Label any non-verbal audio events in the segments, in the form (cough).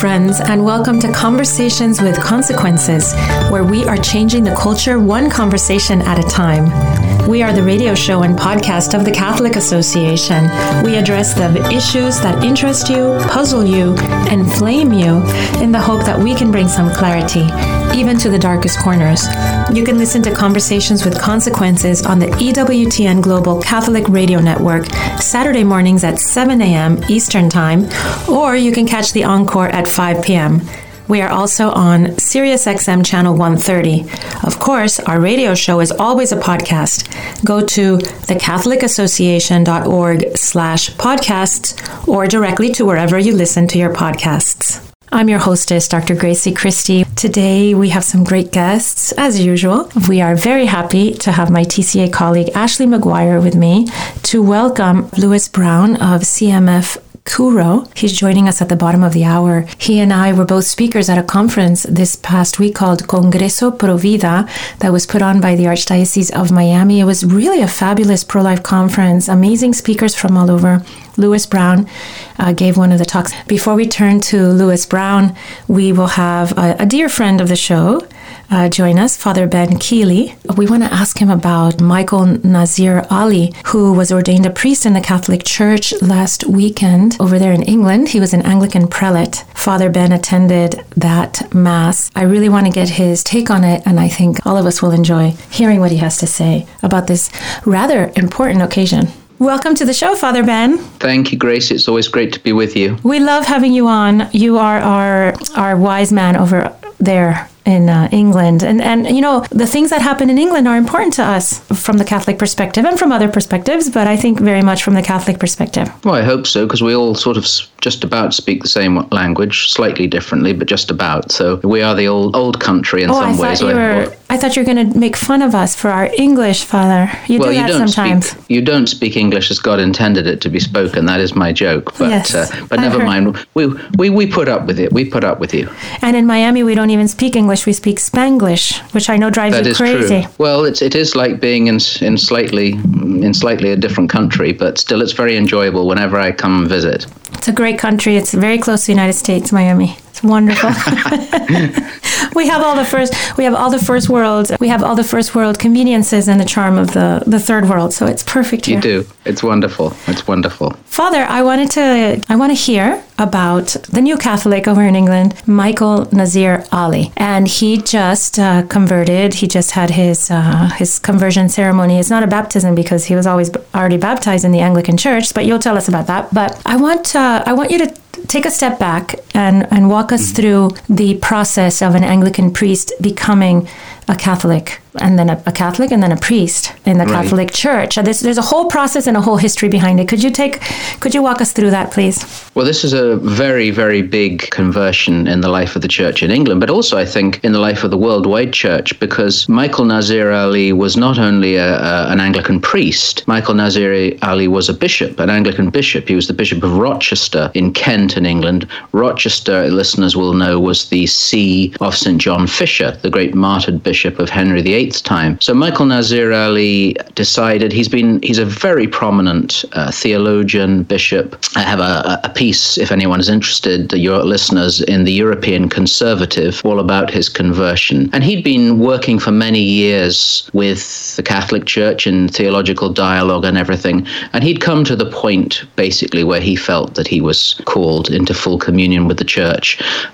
friends, and welcome to Conversations with Consequences, where we are changing the culture one conversation at a time. We are the radio show and podcast of the Catholic Association. We address the issues that interest you, puzzle you, and flame you in the hope that we can bring some clarity, even to the darkest corners. You can listen to Conversations with Consequences on the EWTN Global Catholic Radio Network, Saturday mornings at 7 a.m. Eastern Time, or you can catch the encore at 5 p.m. We are also on SiriusXM channel 130. Of course, our radio show is always a podcast. Go to thecatholicassociation.org slash podcasts or directly to wherever you listen to your podcasts. I'm your hostess, Dr. Grazie Christie. Today we have some great guests, as usual. We are very happy to have my TCA colleague Ashley McGuire with me to welcome Louis Brown of CMF CURO. He's joining us at the bottom of the hour. He and I were both speakers at a conference this past week called Congreso Pro Vida that was put on by the Archdiocese of Miami. It was really a fabulous pro life conference, amazing speakers from all over. Louis Brown uh, gave one of the talks. Before we turn to Louis Brown, we will have a, a dear friend of the show, uh, join us, Father Ben Kiely. We want to ask him about Michael Nazir Ali, who was ordained a priest in the Catholic Church last weekend over there in England. He was an Anglican prelate. Father Ben attended that Mass. I really want to get his take on it, and I think all of us will enjoy hearing what he has to say about this rather important occasion. Welcome to the show, Father Ben. Thank you, Grace. It's always great to be with you. We love having you on. You are our our wise man over there in uh, England. And and you know, the things that happen in England are important to us from the Catholic perspective and from other perspectives, but I think very much from the Catholic perspective. Well, I hope so because we all sort of just about speak the same language, slightly differently, but just about. So we are the old old country in oh, some I ways. You were, I thought you were going to make fun of us for our English, Father. You well, do that you don't sometimes. Speak, you don't speak English as God intended it to be spoken. That is my joke. But Yes, uh, but never heard- mind. We, we we put up with it. We put up with you. And in Miami, we don't even speak English; we speak Spanglish, which I know drives That you is crazy. true. Well, it's it is like being in in slightly in slightly a different country, but still, it's very enjoyable whenever I come and visit. It's a great country. It's very close to the United States, Miami. It's wonderful. (laughs) we have all the first we have all the first world we have all the first world conveniences and the charm of the the third world. So it's perfect here. You do. It's wonderful. It's wonderful. Father, I wanted to I want to hear about the new Catholic over in England, Michael Nazir Ali, and he just uh, converted. He just had his uh, his conversion ceremony. It's not a baptism because he was always already baptized in the Anglican Church, but you'll tell us about that. But I want uh, I want you to take a step back and and walk us mm-hmm. through the process of an Anglican priest becoming a Catholic and then a, a Catholic and then a priest in the Right. Catholic Church. There's, there's a whole process and a whole history behind it. Could you take, could you walk us through that, please? Well, this is a very, very big conversion in the life of the church in England, but also, I think, in the life of the worldwide church, because Michael Nazir Ali was not only a, a, an Anglican priest, Michael Nazir Ali was a bishop, an Anglican bishop. He was the Bishop of Rochester in Kent, in England. Rochester, listeners will know, was the see of St. John Fisher, the great martyred bishop of Henry VIII's time. So Michael Nazir Ali decided he's been he's a very prominent uh, theologian, bishop. I have a, a piece, if anyone is interested, your listeners, in the European Conservative, all about his conversion. And he'd been working for many years with the Catholic Church in theological dialogue and everything. And he'd come to the point, basically, where he felt that he was called into full communion with the church.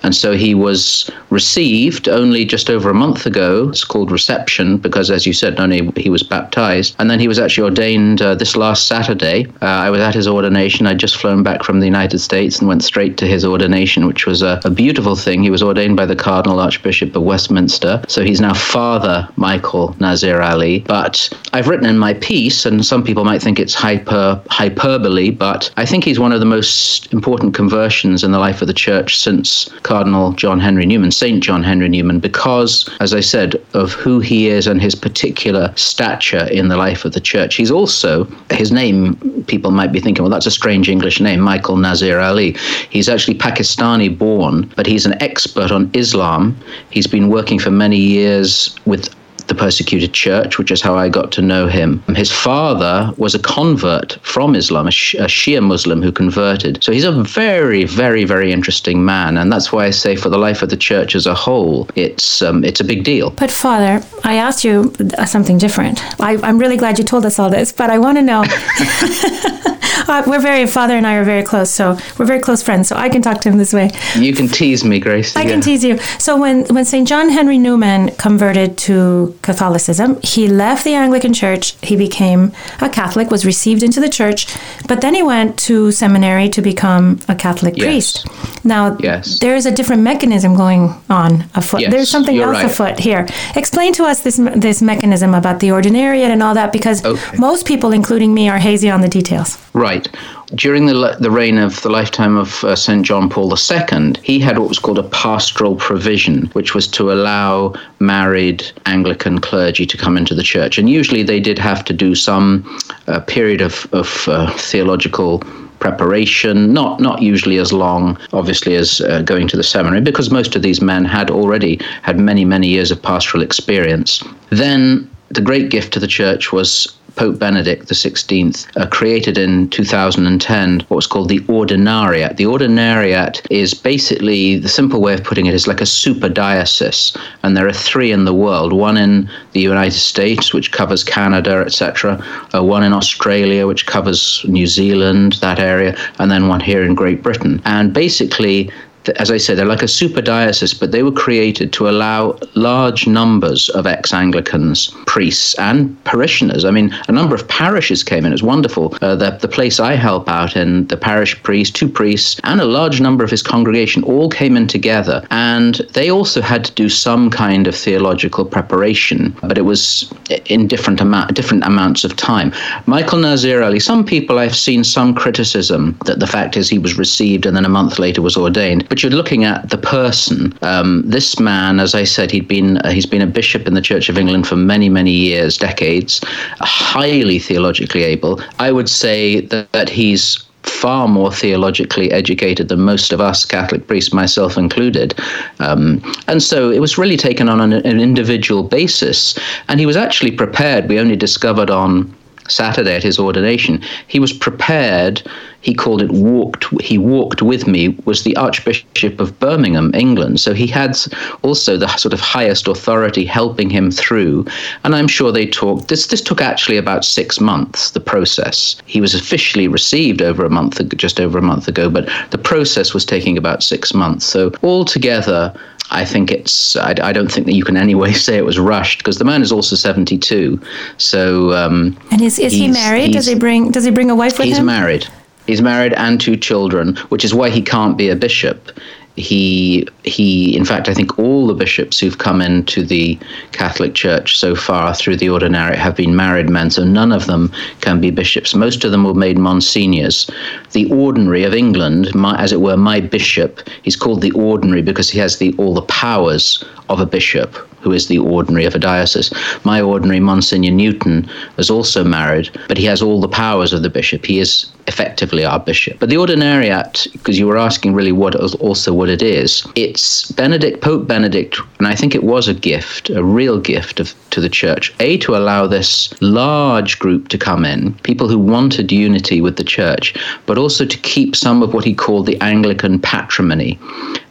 And so he was received only just over a month ago. It's called reception because, as you said, only he was baptized. And then he was actually ordained uh, this last Saturday. Uh, I was at his ordination. I'd just flown back from the United States and went straight to his ordination, which was a, a beautiful thing. He was ordained by the Cardinal Archbishop of Westminster. So he's now Father Michael Nazir Ali. But I've written in my piece, and some people might think it's hyper hyperbole, but I think he's one of the most important conversions in the life of the church since Cardinal John Henry Newman, Saint John Henry Newman, because, as I said, of who he and his particular stature in the life of the church. He's also his name. People might be thinking, well, that's a strange English name, Michael Nazir Ali. He's actually Pakistani born, but he's an expert on Islam. He's been working for many years with the persecuted church, which is how I got to know him. His father was a convert from Islam, a, Shia Muslim who converted. So he's a very, very, very interesting man, and that's why I say for the life of the church as a whole, it's um, it's a big deal. But Father, I asked you something different. I, I'm really glad you told us all this, but I want to know. (laughs) uh, we're very father and I are very close, so we're very close friends. So I can talk to him this way. You can tease me, Grace. I yeah. can tease you. So when when Saint John Henry Newman converted to Catholicism, he left the Anglican Church. He became a Catholic, was received into the church, but then he went to seminary to become a Catholic yes. priest. Now, yes. there is a different mechanism going on afoot. Yes, There's something else right. afoot here. Explain to us this this mechanism about the ordinariate and all that, because okay. most people, including me, are hazy on the details. Right. During the, the reign of the lifetime of uh, St. John Paul II, he had what was called a pastoral provision, which was to allow married Anglican clergy to come into the church. And usually they did have to do some uh, period of, of uh, theological preparation, not not usually as long, obviously, as uh, going to the seminary, because most of these men had already had many many years of pastoral experience. Then the great gift to the church was Pope Benedict XVI uh, created in 2010 what was called the Ordinariate. The Ordinariate is basically the simple way of putting it is like a super diocese, and there are three in the world one in the United States, which covers Canada, etc., uh, one in Australia, which covers New Zealand, that area, and then one here in Great Britain. And basically, as I said, they're like a super diocese, but they were created to allow large numbers of ex Anglicans, priests, and parishioners. I mean, a number of parishes came in. It was wonderful. Uh, the, the place I help out in, the parish priest, two priests, and a large number of his congregation all came in together. And they also had to do some kind of theological preparation, but it was in different, amount, different amounts of time. Michael Nazir Ali, some people I've seen some criticism that the fact is he was received and then a month later was ordained. But but you're looking at the person. Um, this man, as I said, he'd been uh, he's been a bishop in the Church of England for many many years, decades, highly theologically able. I would say that, that he's far more theologically educated than most of us Catholic priests, myself included. Um, and so it was really taken on an, an, individual basis. And he was actually prepared. We only discovered on Saturday at his ordination, he was prepared he called it walked he walked with me was the archbishop of birmingham england so he had also the sort of highest authority helping him through and i'm sure they talked this this took actually about six months the process he was officially received over a month just over a month ago but the process was taking about six months so altogether I think it's. I, I, don't think that you can (laughs) anyway say it was rushed because the man is also seventy-two. So. Um, and is is he married? Does he bring Does he bring a wife with he's him? He's married. He's married and two children, which is why he can't be a bishop. He he in fact I think all the bishops who've come into the Catholic Church so far through the ordinary have been married men, so none of them can be bishops. Most of them were made monsignors. The ordinary of England, my, as it were, my bishop, he's called the ordinary because he has the all the powers of a bishop who is the ordinary of a diocese. My ordinary, Monsignor Newton, was also married, but he has all the powers of the bishop. He is effectively our bishop. But the ordinariate, because you were asking really what also what it is, it's Benedict, Pope Benedict, and I think it was a gift, a real gift of, to the church. A, to allow this large group to come in, people who wanted unity with the church, but also to keep some of what he called the Anglican patrimony.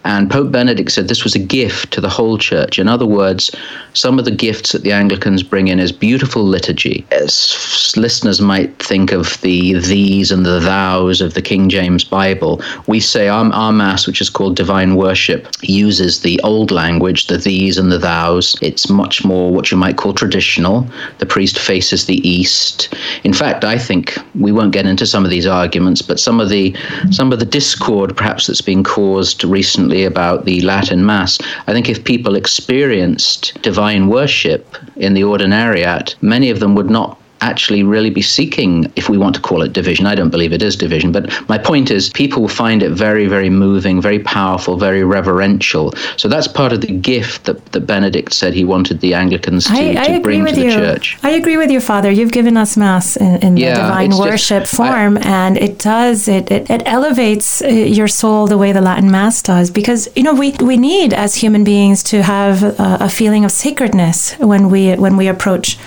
And Pope Benedict said this was a gift to the whole church. In other words, some of the gifts that the Anglicans bring in is beautiful liturgy. As listeners might think of the these and the thous of the King James Bible, we say our, our Mass, which is called Divine Worship, uses the old language, the these and the thous. It's much more what you might call traditional. The priest faces the east. In fact, I think we won't get into some of these arguments, but some of the some of the discord perhaps that's been caused recently about the Latin Mass. I think if people experienced divine worship in the ordinariate, many of them would not actually really be seeking, if we want to call it division. I don't believe it is division, but my point is people find it very, very moving, very powerful, very reverential. So that's part of the gift that, that Benedict said he wanted the Anglicans to, I, I to bring to the you. church. I agree with you, Father. You've given us Mass in, in yeah, the divine worship just, form, I, and it does, it, it, it elevates uh, your soul the way the Latin Mass does, because, you know, we, we need as human beings to have a, a feeling of sacredness when we, when we approach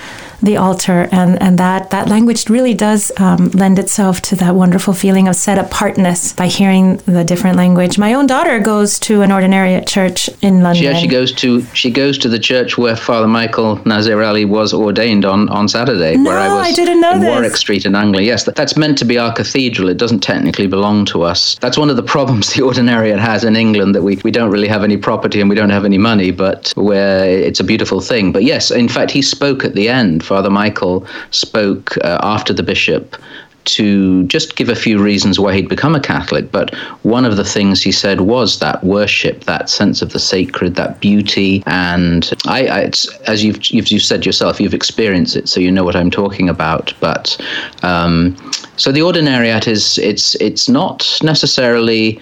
the altar, and, and that, that language really does um, lend itself to that wonderful feeling of set apartness by hearing the different language. My own daughter goes to an ordinariate church in London. She actually goes to she goes to the church where Father Michael Nazir Ali was ordained on, on Saturday, no, where I was I didn't know in this. Warwick Street in Anglia. Yes, that, that's meant to be our cathedral. It doesn't technically belong to us. That's one of the (laughs) problems the ordinariate has in England that we, we don't really have any property and we don't have any money, but where it's a beautiful thing. But yes, in fact, he spoke at the end. Father Michael spoke uh, after the bishop to just give a few reasons why he'd become a Catholic. But one of the things he said was that worship, that sense of the sacred, that beauty. And I, I as you've, you've, you've, said yourself, you've experienced it, so you know what I'm talking about. But um, so the ordinariate is it's it's not necessarily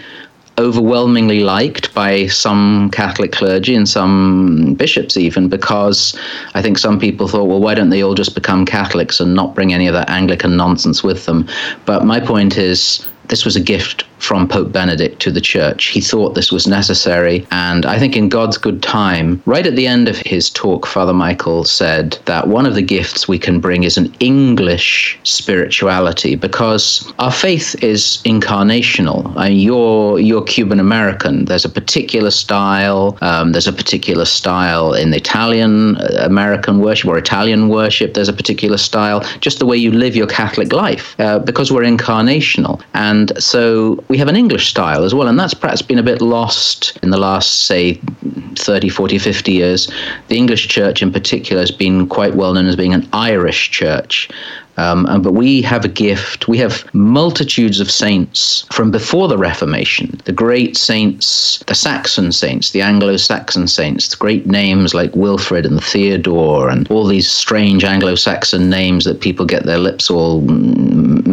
overwhelmingly liked by some Catholic clergy and some bishops, even because I think some people thought, well, why don't they all just become Catholics and not bring any of that Anglican nonsense with them? But my point is, this was a gift from Pope Benedict to the church. He thought this was necessary. And I think in God's good time, right at the end of his talk, Father Michael said that one of the gifts we can bring is an English spirituality because our faith is incarnational. I mean, you're, you're Cuban American. There's a particular style. Um, there's a particular style in Italian uh, American worship or Italian worship. There's a particular style, just the way you live your Catholic life, uh, because we're incarnational. And so we have an English style as well, and that's perhaps been a bit lost in the last, say, 30, 40, 50 years. The English church in particular has been quite well known as being an Irish church. Um, but we have a gift. We have multitudes of saints from before the Reformation. The great saints, the Saxon saints, the Anglo Saxon saints, the great names like Wilfrid and Theodore, and all these strange Anglo Saxon names that people get their lips all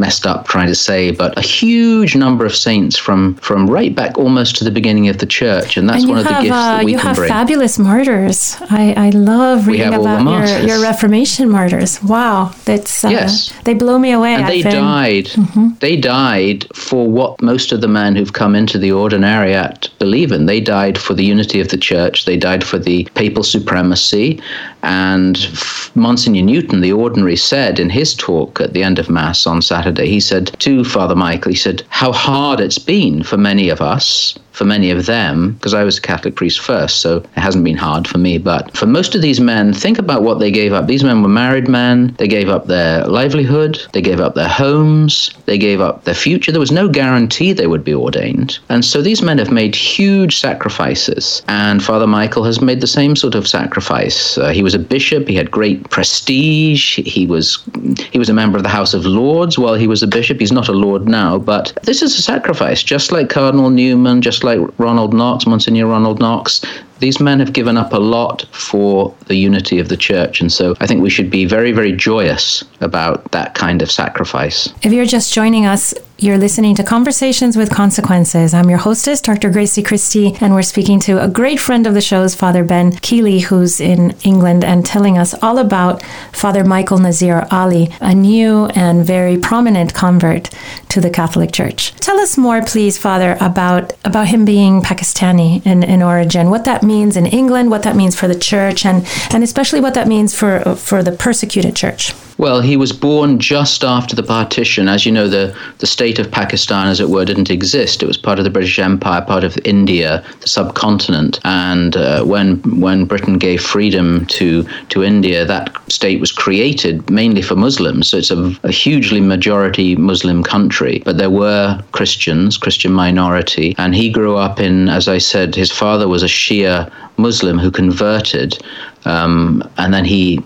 messed up trying to say. But a huge number of saints from, from right back almost to the beginning of the church. And that's and one of have, the gifts uh, that we you can have bring. fabulous martyrs. I, I love reading about your, your Reformation martyrs. Wow. That's, uh, yes. They blow me away. And they been... died. Mm-hmm. They died for what most of the men who've come into the ordinariate believe in. They died for the unity of the church. They died for the papal supremacy. And Monsignor Newton, the ordinary, said in his talk at the end of Mass on Saturday, he said to Father Michael, he said, How hard it's been for many of us for many of them, because I was a Catholic priest first, so it hasn't been hard for me. But for most of these men, think about what they gave up. These men were married men. They gave up their livelihood. They gave up their homes. They gave up their future. There was no guarantee they would be ordained. And so these men have made huge sacrifices. And Father Michael has made the same sort of sacrifice. Uh, he was a bishop. He had great prestige. He was he was a member of the House of Lords while he was a bishop. He's not a lord now, but this is a sacrifice, just like Cardinal Newman, just like Ronald Knox, Monsignor Ronald Knox, these men have given up a lot for the unity of the church. And so I think we should be very, very joyous about that kind of sacrifice. If you're just joining us, you're listening to Conversations with Consequences. I'm your hostess, Dr. Grazie Christie, and we're speaking to a great friend of the show's, Father Ben Kiely, who's in England, and telling us all about Father Michael Nazir Ali, a new and very prominent convert to the Catholic Church. Tell us more, please, Father, about, about him being Pakistani in, in origin, what that means in England, what that means for the church, and, and especially what that means for, for the persecuted church. Well, he was born just after the partition. As you know, the, the state of Pakistan, as it were, didn't exist. It was part of the British Empire, part of India, the subcontinent. And uh, when when Britain gave freedom to to India, that state was created mainly for Muslims. So it's a, a hugely majority Muslim country. But there were Christians, Christian minority, and he grew up in, as I said, his father was a Shia Muslim who converted, um, and then he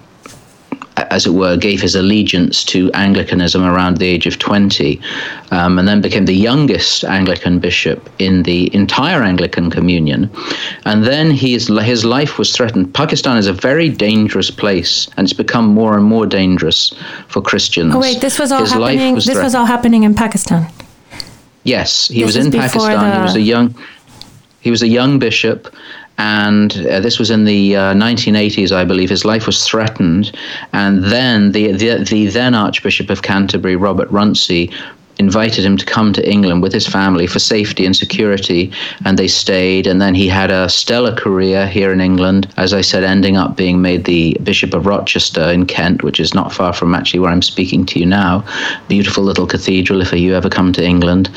as it were, gave his allegiance to Anglicanism around the age of 20, um, and then became the youngest Anglican bishop in the entire Anglican Communion. And then his, his life was threatened. Pakistan is a very dangerous place, and it's become more and more dangerous for Christians. Oh, wait, this was all, happening, was this was all happening in Pakistan? Yes, he this was in Pakistan. The... He was a young he was a young bishop and uh, this was in the uh, 1980s, I believe. His life was threatened, and then the, the, the then Archbishop of Canterbury, Robert Runcie, invited him to come to England with his family for safety and security, and they stayed. And then he had a stellar career here in England, as I said, ending up being made the Bishop of Rochester in Kent, which is not far from actually where I'm speaking to you now. Beautiful little cathedral, if you ever come to England,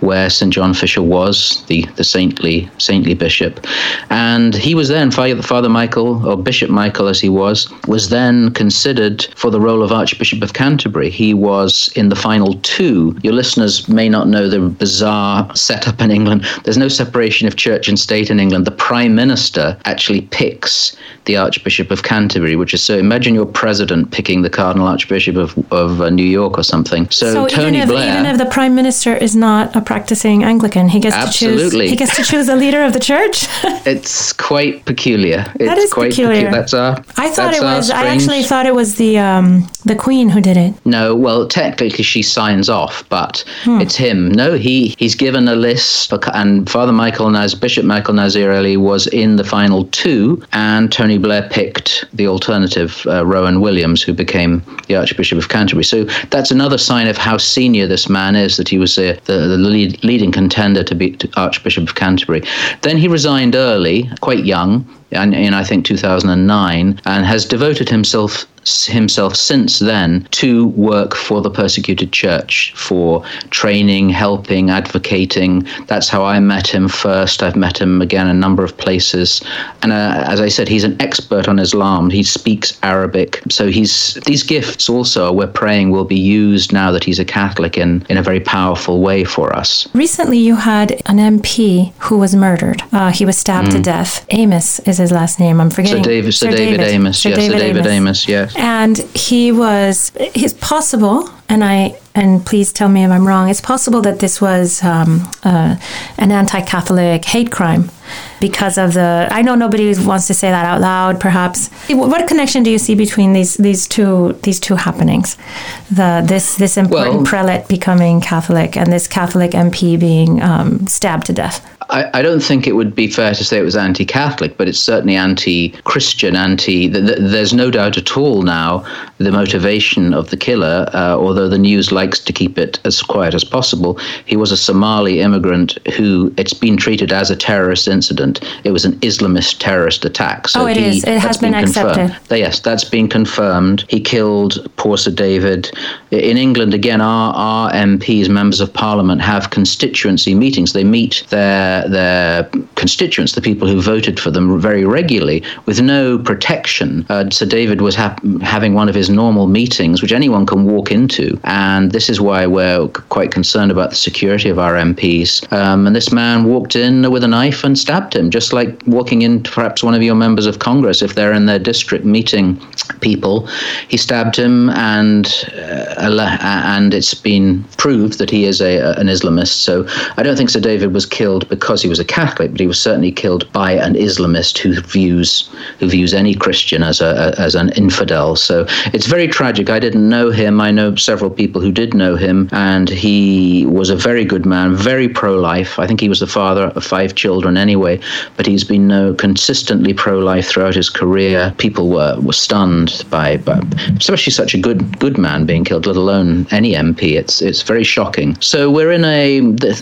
where St John Fisher was the, the saintly saintly bishop, and he was then Father Michael or Bishop Michael as he was was then considered for the role of Archbishop of Canterbury. He was in the final two your listeners may not know the bizarre setup in England. There's no separation of church and state in England. The Prime Minister actually picks the Archbishop of Canterbury, which is so imagine your president picking the Cardinal Archbishop of, of uh, New York or something. So, so Tony even if, Blair. Even if the Prime Minister is not a practicing Anglican, he gets absolutely. to choose. He gets to choose a leader of the church. (laughs) it's quite peculiar. It's that is quite peculiar. Pecu- that's our. I thought it was. I actually thought it was the um, the Queen who did it. No, well, technically she signs off, but but hmm. it's him. No, he he's given a list, and Father Michael Naz, Bishop Michael Nazir Ali was in the final two, and Tony Blair picked the alternative, uh, Rowan Williams, who became the Archbishop of Canterbury. So that's another sign of how senior this man is, that he was the, the lead, leading contender to be to Archbishop of Canterbury. Then he resigned early, quite young, in, in I think 2009, and has devoted himself himself since then to work for the persecuted church, for training, helping, advocating. That's how I met him first. I've met him again a number of places, and uh, as I said, he's an expert on Islam. He speaks Arabic, so he's these gifts also we're praying will be used now that he's a Catholic in in a very powerful way for us. Recently, you had an MP who was murdered. Uh, he was stabbed mm. to death. Amess is his last name. I'm forgetting. Sir David. Sir, Sir David, David, Amess. Sir yes, David Sir David Amess. Amess. Yes. And he was. It's possible, and I and please tell me if I'm wrong. It's possible that this was um, uh, an anti-Catholic hate crime because of the. I know nobody wants to say that out loud. Perhaps. What connection do you see between these these two these two happenings? The this this important well, prelate becoming Catholic and this Catholic MP being um, stabbed to death. I, I, don't think it would be fair to say it was anti Catholic, but it's certainly anti Christian, anti. Th- th- there's no doubt at all now the motivation of the killer, uh, although the news likes to keep it as quiet as possible. He was a Somali immigrant who it's been treated as a terrorist incident. It was an Islamist terrorist attack. So oh, it he, is. It has been, been accepted. Yes, that's been confirmed. He killed poor Sir David. In England, again, our, our MPs, members of parliament, have constituency meetings. They meet their their constituents, the people who voted for them, very regularly with no protection. Uh, Sir David was ha- having one of his normal meetings, which anyone can walk into, and this is why we're quite concerned about the security of our MPs. Um, and this man walked in with a knife and stabbed him, just like walking in perhaps one of your members of Congress if they're in their district meeting people. He stabbed him, and uh, and it's been proved that he is a, an Islamist. So I don't think Sir David was killed because because he was a Catholic, but he was certainly killed by an Islamist who views who views any Christian as a as an infidel. So it's very tragic. I didn't know him. I know several people who did know him, and he was a very good man, very pro-life. I think he was the father of five children anyway, but he's been no consistently pro-life throughout his career. People were were stunned by, by especially such a good good man being killed, let alone any MP. It's it's very shocking. So we're in a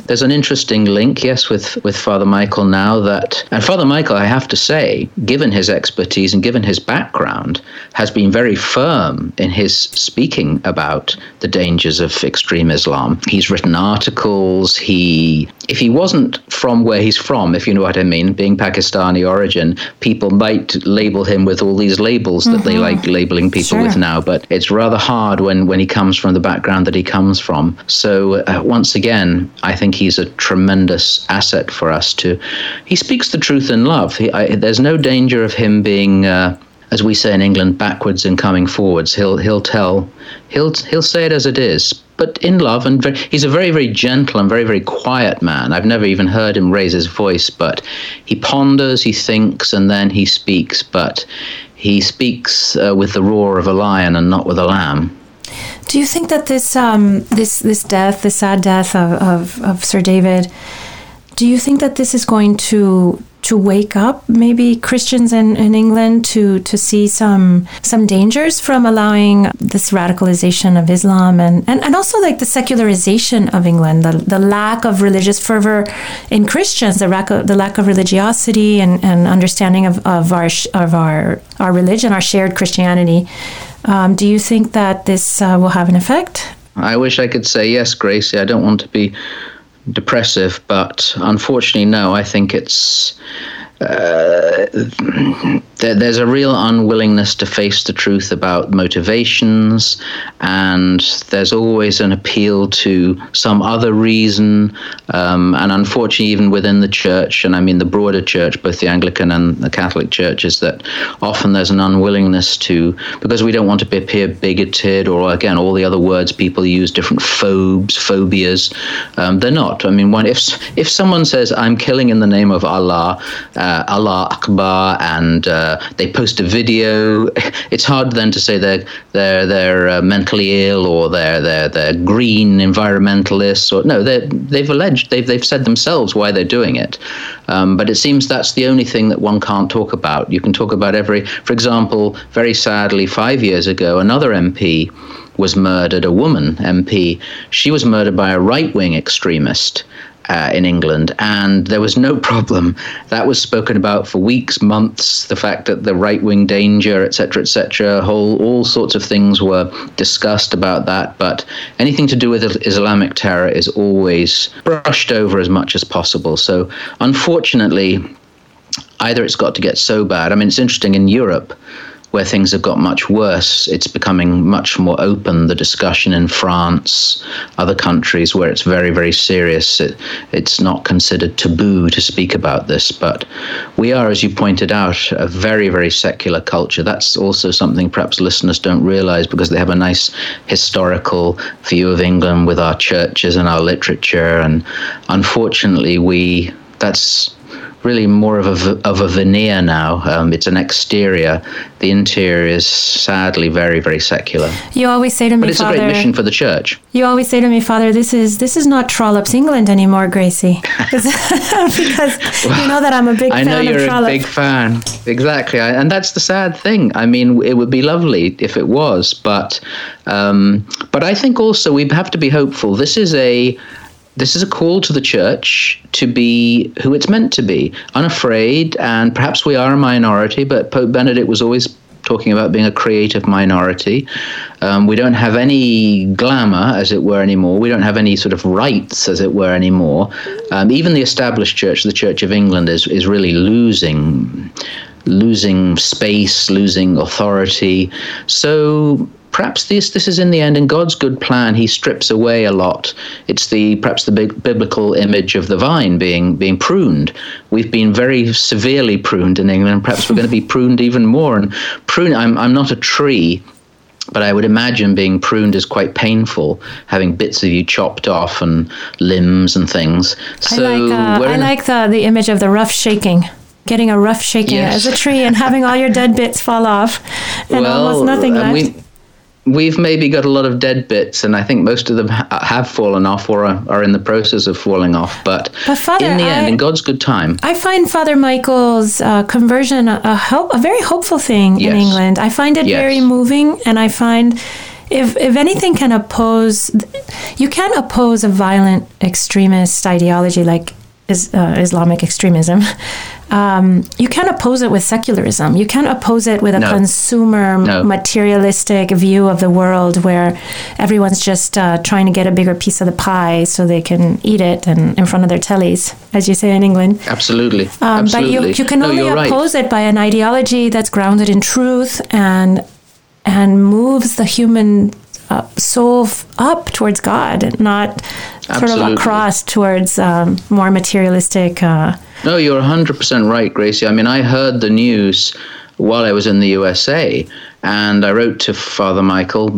there's an interesting link, yes, with with Father Michael now that, and Father Michael, I have to say, given his expertise and given his background, has been very firm in his speaking about the dangers of extreme Islam. He's written articles. He, if he wasn't from where he's from, if you know what I mean, being Pakistani origin, people might label him with all these labels that mm-hmm. they like labeling people sure. with now. But it's rather hard when when he comes from the background that he comes from. So uh, once again, I think he's a tremendous asset for us to. He speaks the truth in love. He, I, there's no danger of him being. Uh, as we say in England, backwards and coming forwards. He'll he'll tell, he'll he'll say it as it is, but in love. And very, he's a very very gentle and very very quiet man. I've never even heard him raise his voice, but he ponders, he thinks, and then he speaks. But he speaks uh, with the roar of a lion and not with a lamb. Do you think that this um, this this death, the sad death of, of, of Sir David, do you think that this is going to to wake up maybe Christians in, in England to to see some some dangers from allowing this radicalization of Islam and, and, and also like the secularization of England, the, the lack of religious fervor in Christians, the lack of, the lack of religiosity and, and understanding of, of our of our our religion, our shared Christianity. Um, do you think that this uh, will have an effect? I wish I could say yes, Grazie. I don't want to be depressive, but unfortunately, no. I think it's uh, there, there's a real unwillingness to face the truth about motivations, and there's always an appeal to some other reason. Um, and unfortunately, even within the church, and I mean the broader church, both the Anglican and the Catholic Church, is that often there's an unwillingness to, because we don't want to appear bigoted, or again, all the other words people use, different phobes, phobias. Um, they're not. I mean, if if someone says, "I'm killing in the name of Allah," uh, uh, Allah Akbar and uh, they post a video, (laughs) it's hard then to say they're they're they're uh, mentally ill or they're they're they're green environmentalists or no they they've alleged they've they've said themselves why they're doing it, um, but it seems that's the only thing that one can't talk about. You can talk about every, for example, very sadly, five years ago, another MP was murdered, a woman MP. She was murdered by a right wing extremist uh, in England, and there was no problem. That was spoken about for weeks, months. The fact that the right wing danger, etc., etc., whole all sorts of things were discussed about that. But anything to do with Islamic terror is always brushed over as much as possible. So, unfortunately, either it's got to get so bad. I mean, it's interesting in Europe where things have got much worse, it's becoming much more open. The discussion in France, other countries where it's very, very serious, it, it's not considered taboo to speak about this. But we are, as you pointed out, a very, very secular culture. That's also something perhaps listeners don't realize because they have a nice historical view of England with our churches and our literature. And unfortunately, we that's really more of a, of a veneer now. Um, it's an exterior. The interior is sadly very, very secular. You always say to me, but it's Father, a great mission for the church. You always say to me, Father, this is this is not Trollope's England anymore, Grazie, (laughs) because (laughs) well, you know that I'm a big fan." I fan know you're a big fan, exactly, and that's the sad thing. I mean, it would be lovely if it was, but um, but I think also we have to be hopeful. This is a this is a call to the church to be who it's meant to be, unafraid, and perhaps we are a minority, but Pope Benedict was always talking about being a creative minority. Um, we don't have any glamour, as it were, anymore. We don't have any sort of rights, as it were, anymore. Um, even the established church, the Church of England, is is really losing losing space, losing authority. So perhaps this this is in the end in God's good plan. He strips away a lot. It's the perhaps the big biblical image of the vine being being pruned. We've been very severely pruned in England. Perhaps we're going to be (laughs) pruned even more. And prune. I'm I'm not a tree. But I would imagine being pruned is quite painful, having bits of you chopped off and limbs and things. So I like, uh, I like the, the image of the rough shaking getting a rough shaking yes. as a tree and having all your dead bits fall off and (laughs) well, almost nothing left. We, we've maybe got a lot of dead bits, and I think most of them ha- have fallen off or are, are, in the process of falling off. But, but Father, in the end, I, in God's good time, I find Father Michael's uh, conversion a, a, hope, a very hopeful thing yes. in England. I find it yes. very moving, and I find if if anything can oppose, you can't oppose a violent extremist ideology like is, uh, Islamic extremism. Um, you can't oppose it with secularism. You can't oppose it with a no. consumer, no. materialistic view of the world where everyone's just uh, trying to get a bigger piece of the pie so they can eat it and in front of their tellies, as you say in England. Absolutely. Um, Absolutely. But you, you can no, only oppose right. it by an ideology that's grounded in truth and and moves the human uh, soul up towards God, not Absolutely. sort of across towards um, more materialistic. Uh, no, you're 100% right, Grazie. I mean, I heard the news while I was in the USA. And I wrote to Father Michael.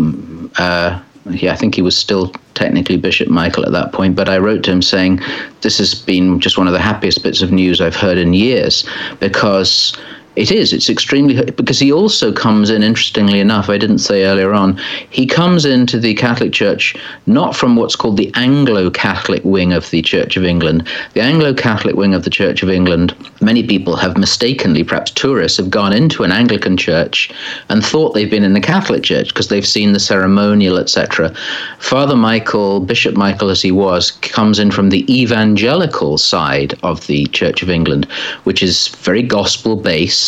Uh, yeah, I think he was still technically Bishop Michael at that point, but I wrote to him saying, This has been just one of the happiest bits of news I've heard in years because it is. It's extremely because he also comes in. Interestingly enough, I didn't say earlier on, he comes into the Catholic Church not from what's called the Anglo-Catholic wing of the Church of England. The Anglo-Catholic wing of the Church of England. Many people have mistakenly, perhaps tourists, have gone into an Anglican church and thought they've been in the Catholic Church because they've seen the ceremonial, etc. Father Michael, Bishop Michael, as he was, comes in from the evangelical side of the Church of England, which is very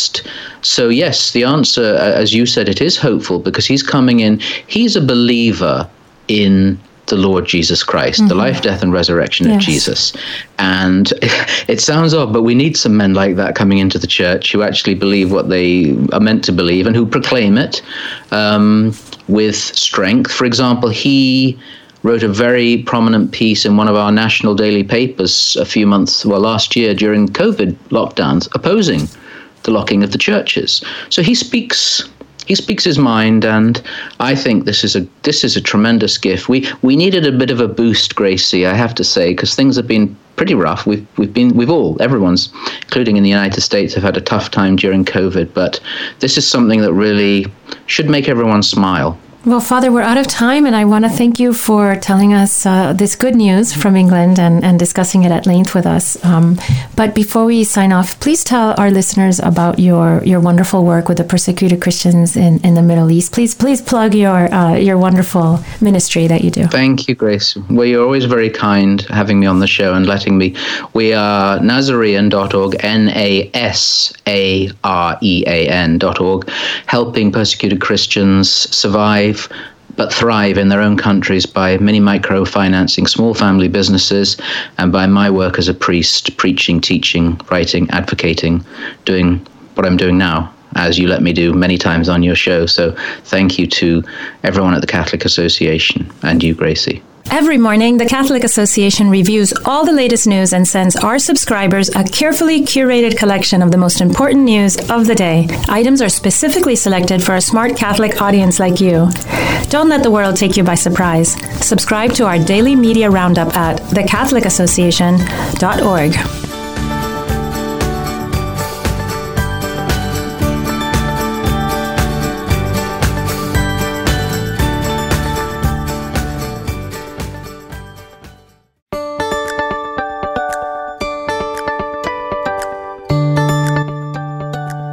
gospel-based so, yes, the answer, as you said, it is hopeful because he's coming in, he's a believer in the Lord Jesus Christ, mm-hmm. the life, death, and resurrection yes. of Jesus. And (laughs) it sounds odd, but we need some men like that coming into the church who actually believe what they are meant to believe and who proclaim it um, with strength. For example, he wrote a very prominent piece in one of our national daily papers a few months, well, last year during COVID lockdowns, opposing the locking of the churches. So he speaks he speaks his mind, and I think this is a this is a tremendous gift. We we needed a bit of a boost, Grazie, I have to say, because things have been pretty rough. We've we've been we've all everyone's, including in the United States, have had a tough time during COVID. But this is something that really should make everyone smile. Well, Father, we're out of time, and I want to thank you for telling us uh, this good news from England and, and discussing it at length with us. Um, but before we sign off, please tell our listeners about your, your wonderful work with the persecuted Christians in, in the Middle East. Please, please plug your uh, your wonderful ministry that you do. Thank you, Grace. Well, you're always very kind having me on the show and letting me. We are Nasarean.org, N A S A R E A N.org, helping persecuted Christians survive but thrive in their own countries by mini micro financing small family businesses and by my work as a priest, preaching, teaching, writing, advocating, doing what I'm doing now, as you let me do many times on your show. So thank you to everyone at the Catholic Association and you, Grazie. Every morning, the Catholic Association reviews all the latest news and sends our subscribers a carefully curated collection of the most important news of the day. Items are specifically selected for a smart Catholic audience like you. Don't let the world take you by surprise. Subscribe to our daily media roundup at thecatholicassociation.org.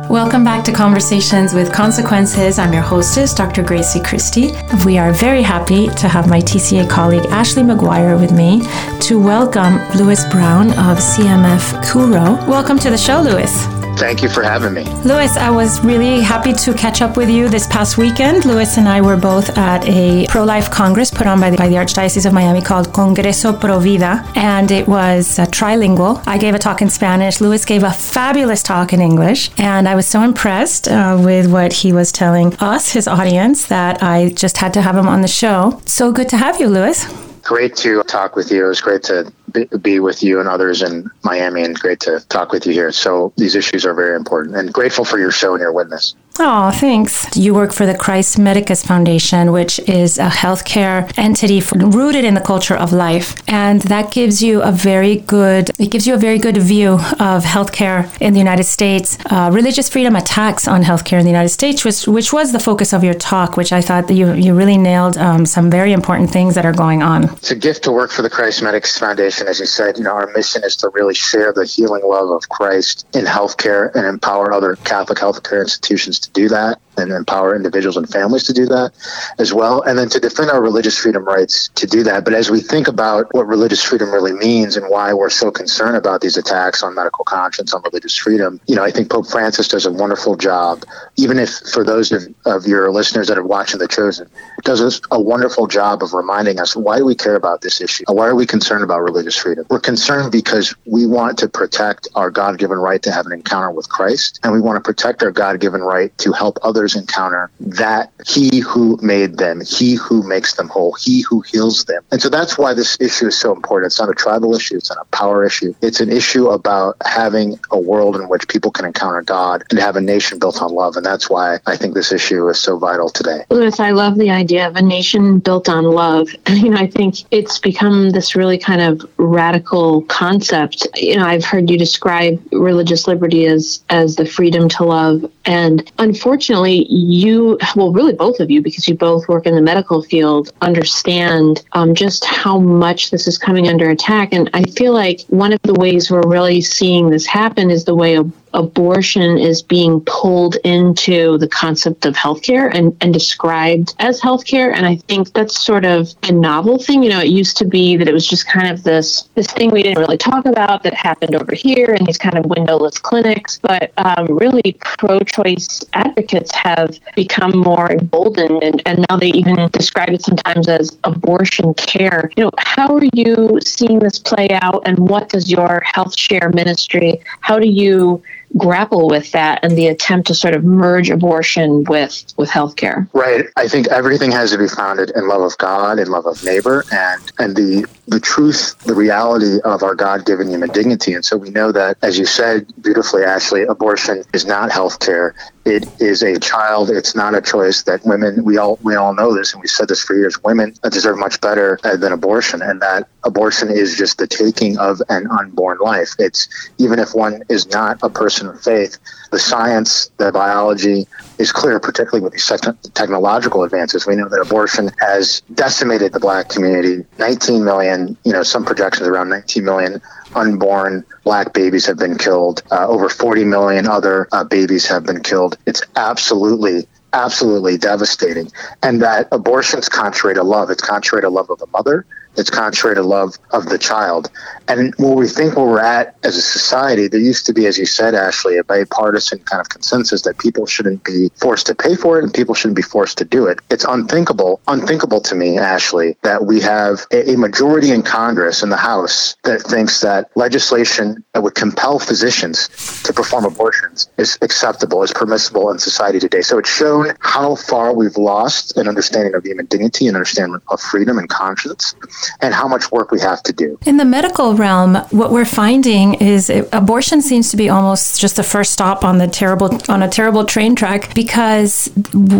Welcome back to Conversations with Consequences. I'm your hostess, Dr. Grazie Christie. We are very happy to have my TCA colleague Ashley McGuire with me to welcome Louis Brown of CMF CURO. Welcome to the show, Louis. Thank you for having me. Louis, I was really happy to catch up with you this past weekend. Louis and I were both at a pro life congress put on by the, by the Archdiocese of Miami called Congreso Pro Vida, and it was uh, trilingual. I gave a talk in Spanish, Louis gave a fabulous talk in English, and I was so impressed uh, with what he was telling us, his audience, that I just had to have him on the show. So good to have you, Louis great to talk with you. It was great to be with you and others in Miami, and great to talk with you here. So these issues are very important, and grateful for your show and your witness. Oh, thanks. You work for the Christ Medicus Foundation, which is a healthcare entity for, rooted in the culture of life, and that gives you a very good it gives you a very good view of healthcare in the United States. Uh, religious freedom attacks on healthcare in the United States, which which was the focus of your talk, which I thought that you you really nailed um, some very important things that are going on. It's a gift to work for the Christ Medicus Foundation, as you said. You know, our mission is to really share the healing love of Christ in healthcare and empower other Catholic healthcare institutions do that and empower individuals and families to do that as well. And then to defend our religious freedom rights to do that. But as we think about what religious freedom really means and why we're so concerned about these attacks on medical conscience, on religious freedom, you know, I think Pope Francis does a wonderful job, even if for those of, of your listeners that are watching The Chosen, does a wonderful job of reminding us why we care about this issue? Why are we concerned about religious freedom? We're concerned because we want to protect our God given right to have an encounter with Christ, and we want to protect our God given right to help others encounter that He who made them, He who makes them whole, He who heals them. And so that's why this issue is so important. It's not a tribal issue, it's not a power issue. It's an issue about having a world in which people can encounter God and have a nation built on love. And that's why I think this issue is so vital today. Louis, I love the idea of a nation built on love. (laughs) You know, I think it's become this really kind of radical concept. You know, I've heard you describe religious liberty as as the freedom to love, and unfortunately, you well, really both of you, because you both work in the medical field, understand um, just how much this is coming under attack. And I feel like one of the ways we're really seeing this happen is the way abortion is being pulled into the concept of healthcare and, and described as healthcare. And I think that's sort of a novel thing. You know, it used to be that it was just kind of this this thing we didn't really talk about that happened over here in these kind of windowless clinics. But um, really, pro-choice advocates have become more emboldened, and, and now they even describe it sometimes as abortion care. You know, how are you seeing this play out, and what does your health share ministry? How do you grapple with that and the attempt to sort of merge abortion with with healthcare. Right. I think everything has to be founded in love of God and love of neighbor and and the the truth, the reality of our God given human dignity. And so we know that, as you said beautifully, Ashley, abortion is not health care. It is a child. It's not a choice that women, we all, we all know this, and we said this for years, women deserve much better uh, than abortion. And that abortion is just the taking of an unborn life. It's even if one is not a person of faith, the science, the biology is clear, particularly with these technological advances. We know that abortion has decimated the black community. 19 million, you know, some projections around 19 million unborn black babies have been killed. Uh, over 40 million other uh, babies have been killed. It's absolutely absolutely devastating. And that abortion's contrary to love. It's contrary to love of the mother. It's contrary to love of the child. And where we think where we're at as a society, there used to be, as you said, Ashley, a bipartisan kind of consensus that people shouldn't be forced to pay for it and people shouldn't be forced to do it. It's unthinkable, unthinkable to me, Ashley, that we have a, majority in Congress in the House that thinks that legislation that would compel physicians to perform abortions is acceptable, is permissible in society today. So it's shown how far we've lost an understanding of human dignity and understanding of freedom and conscience and how much work we have to do. In the medical realm, what we're finding is it, abortion seems to be almost just the first stop on the terrible on a terrible train track because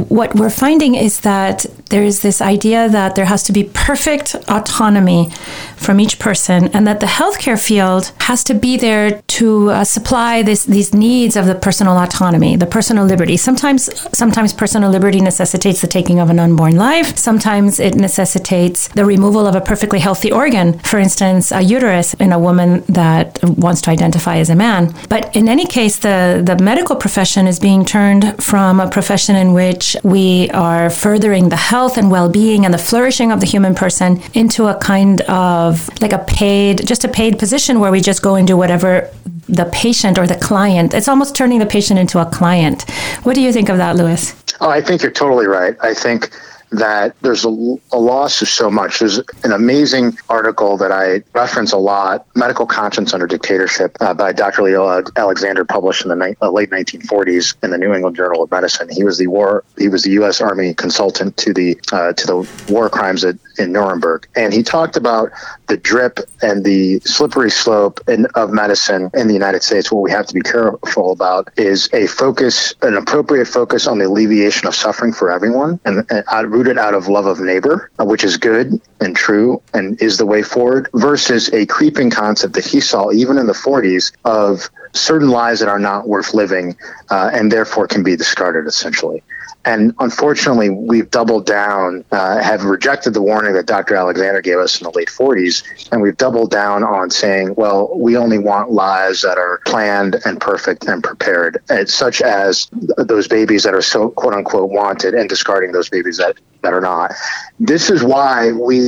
what we're finding is that there's this idea that there has to be perfect autonomy from each person and that the healthcare field has to be there to uh, supply this, these needs of the personal autonomy, the personal liberty. Sometimes sometimes personal liberty necessitates the taking of an unborn life. Sometimes it necessitates the removal of a perfectly healthy organ, for instance, a uterus in a woman that wants to identify as a man. But in any case, the, the medical profession is being turned from a profession in which we are furthering the health and well being and the flourishing of the human person into a kind of like a paid, just a paid position where we just go and do whatever the patient or the client. It's almost turning the patient into a client. What do you think of that, Louis? Oh, I think you're totally right. I think that there's a, a, loss of so much. There's an amazing article that I reference a lot, Medical Conscience Under Dictatorship, uh, by Dr. Leo Alexander, published in the ni- uh, late 1940s in the New England Journal of Medicine. He was the war, he was the U.S. Army consultant to the uh, to the war crimes at, in Nuremberg, and he talked about the drip and the slippery slope in, of medicine in the United States. What we have to be careful about is a focus, an appropriate focus on the alleviation of suffering for everyone, and, and rooted out of love of neighbor, uh, which is good and true and is the way forward, versus a creeping concept that he saw even in the 40s of certain lives that are not worth living uh, and therefore can be discarded essentially. And unfortunately, we've doubled down, uh, have rejected the warning that Dr. Alexander gave us in the late 40s, and we've doubled down on saying, well, we only want lives that are planned and perfect and prepared, such as those babies that are so quote unquote wanted, and discarding those babies that, that are not. This is why we,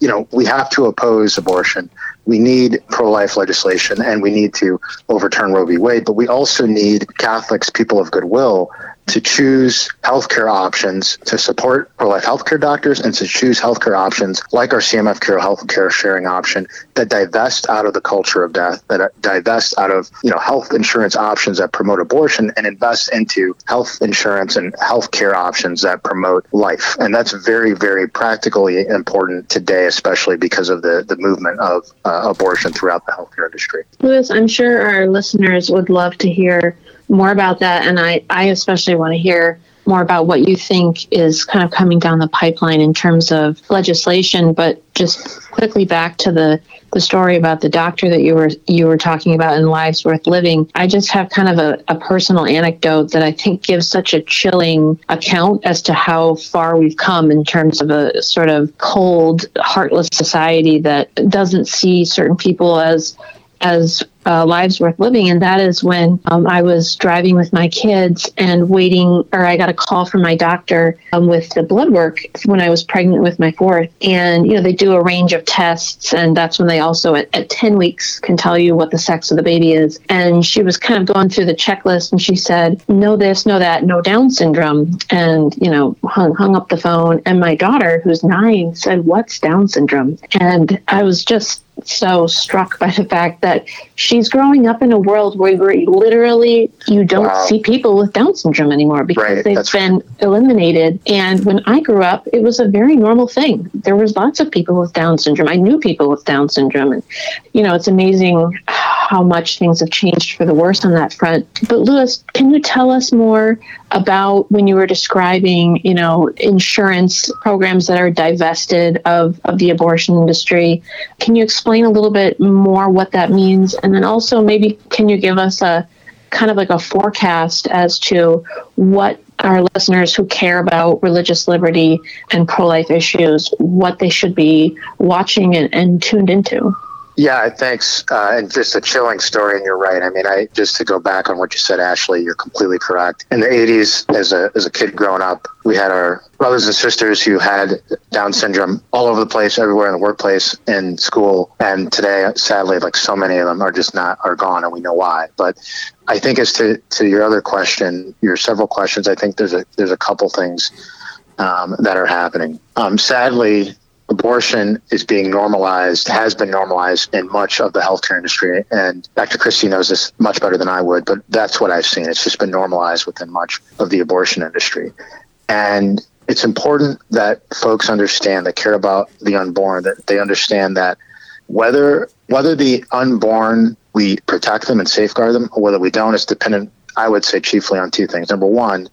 you know, we have to oppose abortion we need pro-life legislation and we need to overturn Roe v. Wade, but we also need Catholics, people of goodwill, to choose healthcare options to support pro life healthcare doctors and to choose healthcare options like our CMF CURO healthcare sharing option that divest out of the culture of death, that divest out of you know health insurance options that promote abortion and invest into health insurance and healthcare options that promote life. And that's very, very practically important today, especially because of the, the movement of uh, abortion throughout the healthcare industry. Louis, I'm sure our listeners would love to hear more about that. And I, I especially want to hear more about what you think is kind of coming down the pipeline in terms of legislation. But just quickly back to the the story about the doctor that you were you were talking about in Lives Worth Living. I just have kind of a, a personal anecdote that I think gives such a chilling account as to how far we've come in terms of a sort of cold, heartless society that doesn't see certain people as as uh, lives worth living. And that is when um, I was driving with my kids and waiting, or I got a call from my doctor um, with the blood work when I was pregnant with my fourth. And, you know, they do a range of tests. And that's when they also, at, at 10 weeks, can tell you what the sex of the baby is. And she was kind of going through the checklist and she said, no this, no that, no Down syndrome. And, you know, hung, hung up the phone. And my daughter, who's nine, said, what's Down syndrome? And I was just so struck (laughs) by the fact that she's growing up in a world where literally you don't wow. see people with Down syndrome anymore because right. they've That's been eliminated. And when I grew up, it was a very normal thing. There was lots of people with Down syndrome. I knew people with Down syndrome, and you know, it's amazing how much things have changed for the worse on that front. But Louis, can you tell us more about when you were describing, you know, insurance programs that are divested of, of the abortion industry? Can you explain a little bit more what that means? And then also maybe can you give us a kind of like a forecast as to what our listeners who care about religious liberty and pro life issues, what they should be watching and, and tuned into? Yeah, thanks. Uh, and just a chilling story, and you're right. I mean, I just to go back on what you said, Ashley, you're completely correct. In the 80s, as a as a kid growing up, we had our brothers and sisters who had Down syndrome all over the place, everywhere in the workplace, in school, and today, sadly, like so many of them are just not are gone, and we know why. But I think as to to your other question, your several questions, I think there's a there's a couple things um, that are happening. Um, sadly, abortion is being normalized, has been normalized in much of the healthcare industry. And Dr. Christie knows this much better than I would, but that's what I've seen. It's just been normalized within much of the abortion industry. And it's important that folks understand that care about the unborn, that they understand that whether whether the unborn we protect them and safeguard them or whether we don't is dependent, I would say, chiefly on two things. Number one,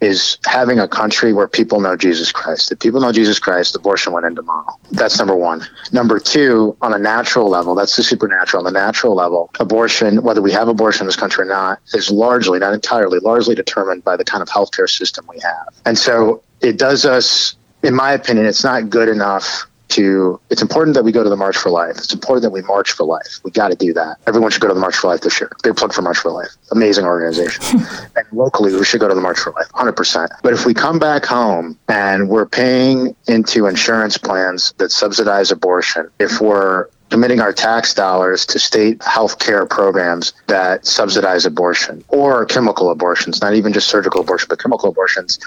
is having a country where people know Jesus Christ. If people know Jesus Christ, abortion went into tomorrow. That's number one. Number two, on a natural level, that's the supernatural. On the natural level, abortion, whether we have abortion in this country or not, is largely, not entirely, largely determined by the kind of healthcare system we have. And so it does us, in my opinion, it's not good enough to it's important that we go to the March for Life. It's important that we march for life. We got to do that. Everyone should go to the March for Life this year. Big plug for March for Life. Amazing organization. (laughs) and locally, we should go to the March for Life, 100%. But if we come back home and we're paying into insurance plans that subsidize abortion, if we're committing our tax dollars to state health care programs that subsidize abortion or chemical abortions, not even just surgical abortion, but chemical abortions,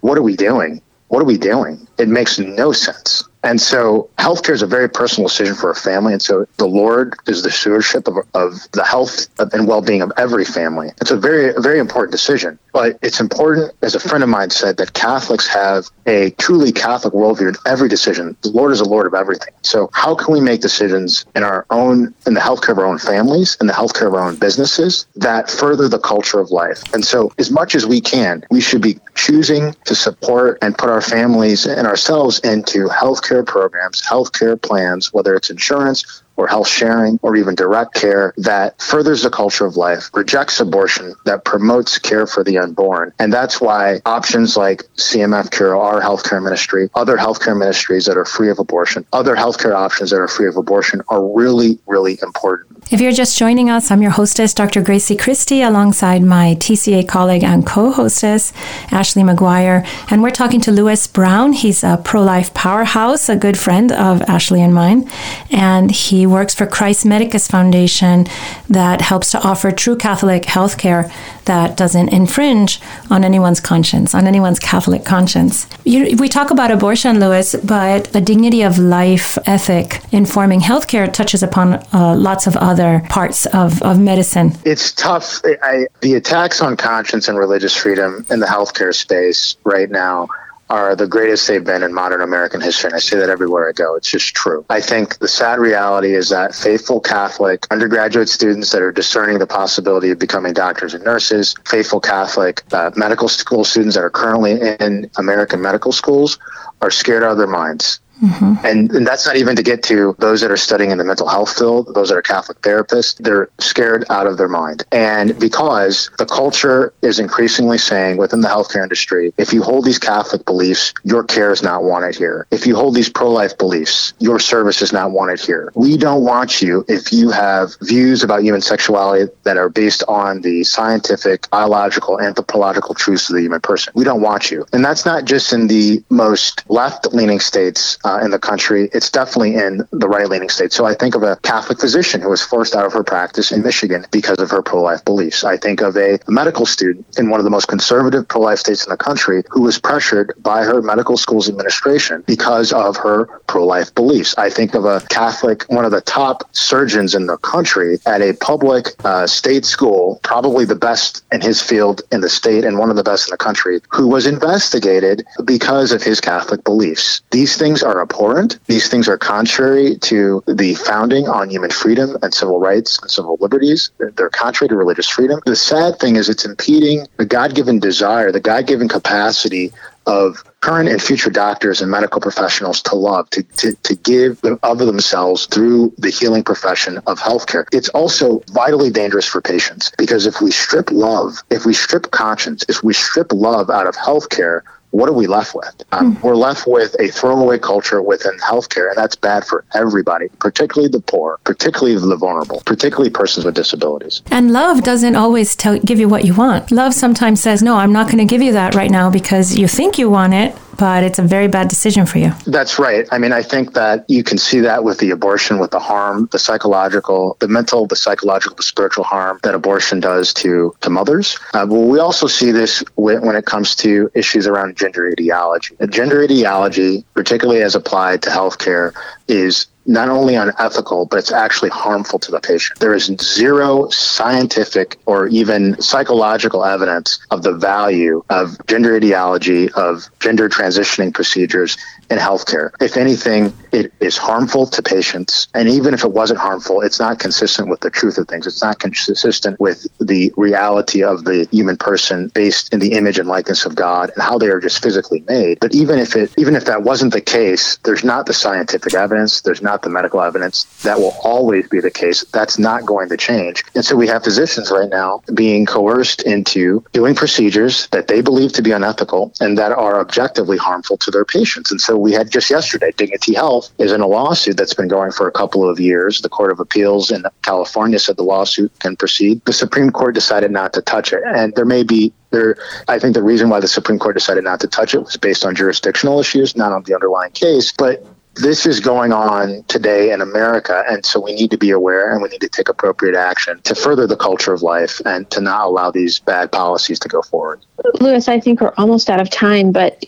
what are we doing? What are we doing? It makes no sense. And so healthcare is a very personal decision for a family. And so the Lord is the stewardship of, of the health and well-being of every family. It's a very, very important decision. But it's important, as a friend of mine said, that Catholics have a truly Catholic worldview in every decision. The Lord is the Lord of everything. So how can we make decisions in our own, in the healthcare of our own families, in the healthcare of our own businesses that further the culture of life? And so as much as we can, we should be choosing to support and put our families and ourselves into healthcare care programs, health care plans, whether it's insurance or health sharing or even direct care that furthers the culture of life, rejects abortion, that promotes care for the unborn. And that's why options like CMF CURO, our healthcare ministry, other healthcare ministries that are free of abortion, other healthcare options that are free of abortion are really, really important. If you're just joining us, I'm your hostess, Dr. Grazie Christie, alongside my TCA colleague and co hostess, Ashley McGuire. And we're talking to Louis Brown. He's a pro life powerhouse, a good friend of Ashley and mine. And he he works for Christ Medicus Foundation that helps to offer true Catholic healthcare that doesn't infringe on anyone's conscience, on anyone's Catholic conscience. You, we talk about abortion, Louis, but the dignity of life ethic informing healthcare touches upon uh, lots of other parts of, of medicine. It's tough. I, the attacks on conscience and religious freedom in the healthcare space right now are the greatest they've been in modern American history. And I say that everywhere I go. It's just true. I think the sad reality is that faithful Catholic undergraduate students that are discerning the possibility of becoming doctors and nurses, faithful Catholic uh, medical school students that are currently in American medical schools are scared out of their minds. Mm-hmm. And, and that's not even to get to those that are studying in the mental health field, those that are Catholic therapists. They're scared out of their mind. And because the culture is increasingly saying within the healthcare industry, if you hold these Catholic beliefs, your care is not wanted here. If you hold these pro life beliefs, your service is not wanted here. We don't want you if you have views about human sexuality that are based on the scientific, biological, anthropological truths of the human person. We don't want you. And that's not just in the most left leaning states uh, in the country. It's definitely in the right leaning states. So I think of a Catholic physician who was forced out of her practice in Michigan because of her pro life beliefs. I think of a medical student in one of the most conservative pro life states in the country who was pressured by her medical school's administration because of her pro life beliefs. I think of a Catholic, one of the top surgeons in the country at a public uh, state school, probably the best in his field in the state and one of the best in the country, who was investigated because of his Catholic beliefs. These things are are abhorrent. These things are contrary to the founding on human freedom and civil rights and civil liberties. They're, contrary to religious freedom. The sad thing is it's impeding the God given desire, the God given capacity of current and future doctors and medical professionals to love, to, to, to give of themselves through the healing profession of healthcare. It's also vitally dangerous for patients because if we strip love, if we strip conscience, if we strip love out of healthcare, what are we left with? Um, mm. We're left with a throwaway culture within healthcare, and that's bad for everybody, particularly the poor, particularly the vulnerable, particularly persons with disabilities. And love doesn't always tell give you what you want. Love sometimes says, "No, I'm not going to give you that right now because you think you want it, but it's a very bad decision for you. That's right. I mean, I think that you can see that with the abortion, with the harm, the psychological, the mental, the psychological, the spiritual harm that abortion does to to mothers. Uh, but we also see this when, when it comes to issues around gender ideology. Gender ideology, particularly as applied to healthcare, is not only unethical, but it's actually harmful to the patient. There is zero scientific or even psychological evidence of the value of gender ideology, of gender transitioning procedures in healthcare. If anything, it is harmful to patients. And even if it wasn't harmful, it's not consistent with the truth of things. It's not consistent with the reality of the human person based in the image and likeness of God and how they are just physically made. But even if it even if that wasn't the case, there's not the scientific evidence, there's not the medical evidence. That will always be the case. That's not going to change. And so we have physicians right now being coerced into doing procedures that they believe to be unethical and that are objectively harmful to their patients. And so we had just yesterday, Dignity Health is in a lawsuit that's been going for a couple of years. The Court of Appeals in California said the lawsuit can proceed. The Supreme Court decided not to touch it. And there may be there, I think the reason why the Supreme Court decided not to touch it was based on jurisdictional issues, not on the underlying case. But this is going on today in America, and so we need to be aware and we need to take appropriate action to further the culture of life and to not allow these bad policies to go forward. Louis, I think we're almost out of time, but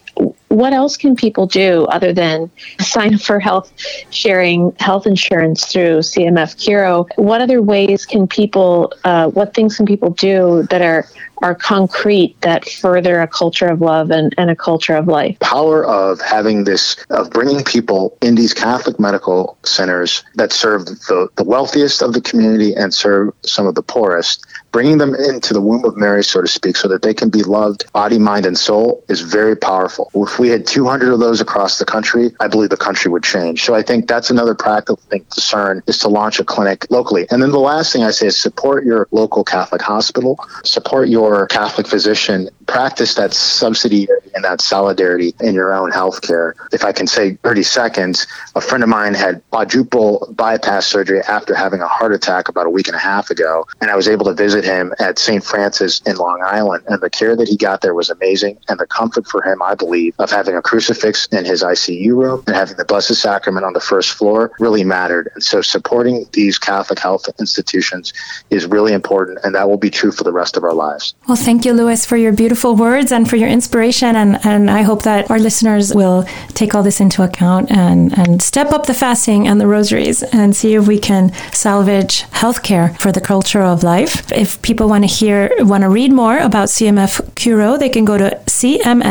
what else can people do other than sign up for health sharing health insurance through CMF CURO? What other ways can people, uh, what things can people do that are are concrete that further a culture of love and, and a culture of life. Power of having this, of bringing people in these Catholic medical centers that serve the, the wealthiest of the community and serve some of the poorest bringing them into the womb of Mary, so to speak, so that they can be loved body, mind, and soul is very powerful. If we had 200 of those across the country, I believe the country would change. So I think that's another practical thing to discern is to launch a clinic locally. And then the last thing I say is support your local Catholic hospital, support your Catholic physician practice that subsidiarity and that solidarity in your own healthcare. If I can say 30 seconds, a friend of mine had quadruple bypass surgery after having a heart attack about a week and a half ago. And I was able to visit him at St. Francis in Long Island. And the care that he got there was amazing. And the comfort for him, I believe, of having a crucifix in his ICU room and having the Blessed Sacrament on the first floor really mattered. And so supporting these Catholic health institutions is really important. And that will be true for the rest of our lives. Well, thank you, Louis, for your beautiful words and for your inspiration. And, and I hope that our listeners will take all this into account and, and step up the fasting and the rosaries and see if we can salvage healthcare for the culture of life. If people want to hear, want to read more about CMF CURO, they can go to cmfcuro.com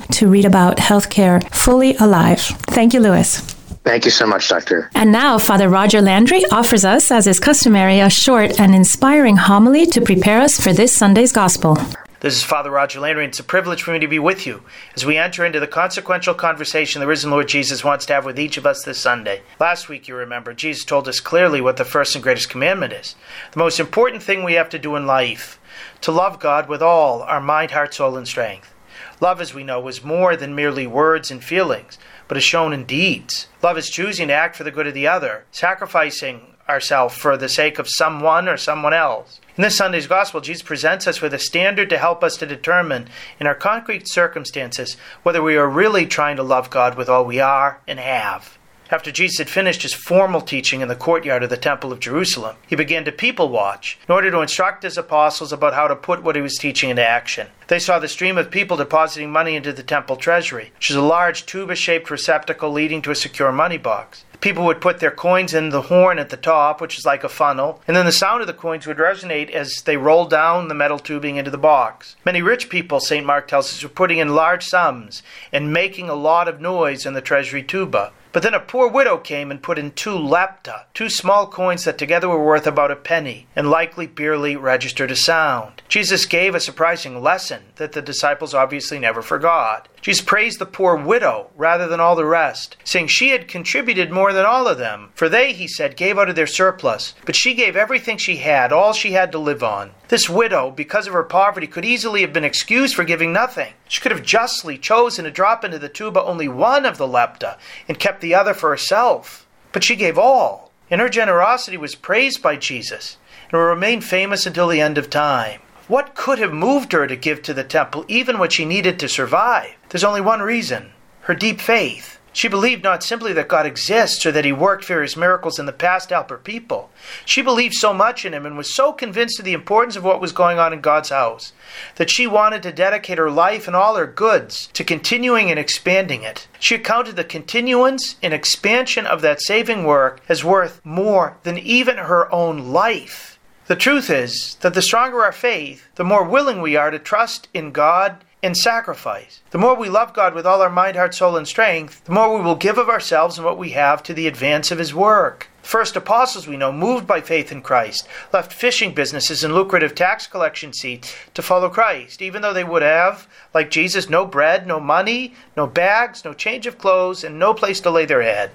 to read about healthcare fully alive. Thank you, Louis. Thank you so much, Doctor. And now, Father Roger Landry offers us, as is customary, a short and inspiring homily to prepare us for this Sunday's Gospel. This is Father Roger Landry, and it's a privilege for me to be with you as we enter into the consequential conversation the risen Lord Jesus wants to have with each of us this Sunday. Last week, you remember, Jesus told us clearly what the first and greatest commandment is the most important thing we have to do in life to love God with all our mind, heart, soul, and strength. Love, as we know, is more than merely words and feelings, but is shown in deeds. Love is choosing to act for the good of the other, sacrificing ourselves for the sake of someone or someone else. In this Sunday's Gospel, Jesus presents us with a standard to help us to determine, in our concrete circumstances, whether we are really trying to love God with all we are and have. After Jesus had finished his formal teaching in the courtyard of the Temple of Jerusalem, he began to people watch in order to instruct his apostles about how to put what he was teaching into action. They saw the stream of people depositing money into the temple treasury, which is a large tuba shaped receptacle leading to a secure money box. People would put their coins in the horn at the top, which is like a funnel, and then the sound of the coins would resonate as they rolled down the metal tubing into the box. Many rich people, St. Mark tells us, were putting in large sums and making a lot of noise in the treasury tuba. But then a poor widow came and put in two lepta, two small coins that together were worth about a penny, and likely barely registered a sound. Jesus gave a surprising lesson that the disciples obviously never forgot. Jesus praised the poor widow rather than all the rest, saying she had contributed more than all of them. For they, he said, gave out of their surplus, but she gave everything she had, all she had to live on. This widow, because of her poverty, could easily have been excused for giving nothing. She could have justly chosen to drop into the tuba only one of the lepta and kept the other for herself. But she gave all, and her generosity was praised by Jesus and will remain famous until the end of time. What could have moved her to give to the temple even what she needed to survive? There's only one reason her deep faith. She believed not simply that God exists or that He worked various miracles in the past to help her people. She believed so much in Him and was so convinced of the importance of what was going on in God's house that she wanted to dedicate her life and all her goods to continuing and expanding it. She accounted the continuance and expansion of that saving work as worth more than even her own life. The truth is that the stronger our faith, the more willing we are to trust in God and sacrifice. The more we love God with all our mind, heart, soul, and strength, the more we will give of ourselves and what we have to the advance of His work. First apostles we know, moved by faith in Christ, left fishing businesses and lucrative tax collection seats to follow Christ, even though they would have, like Jesus, no bread, no money, no bags, no change of clothes, and no place to lay their head.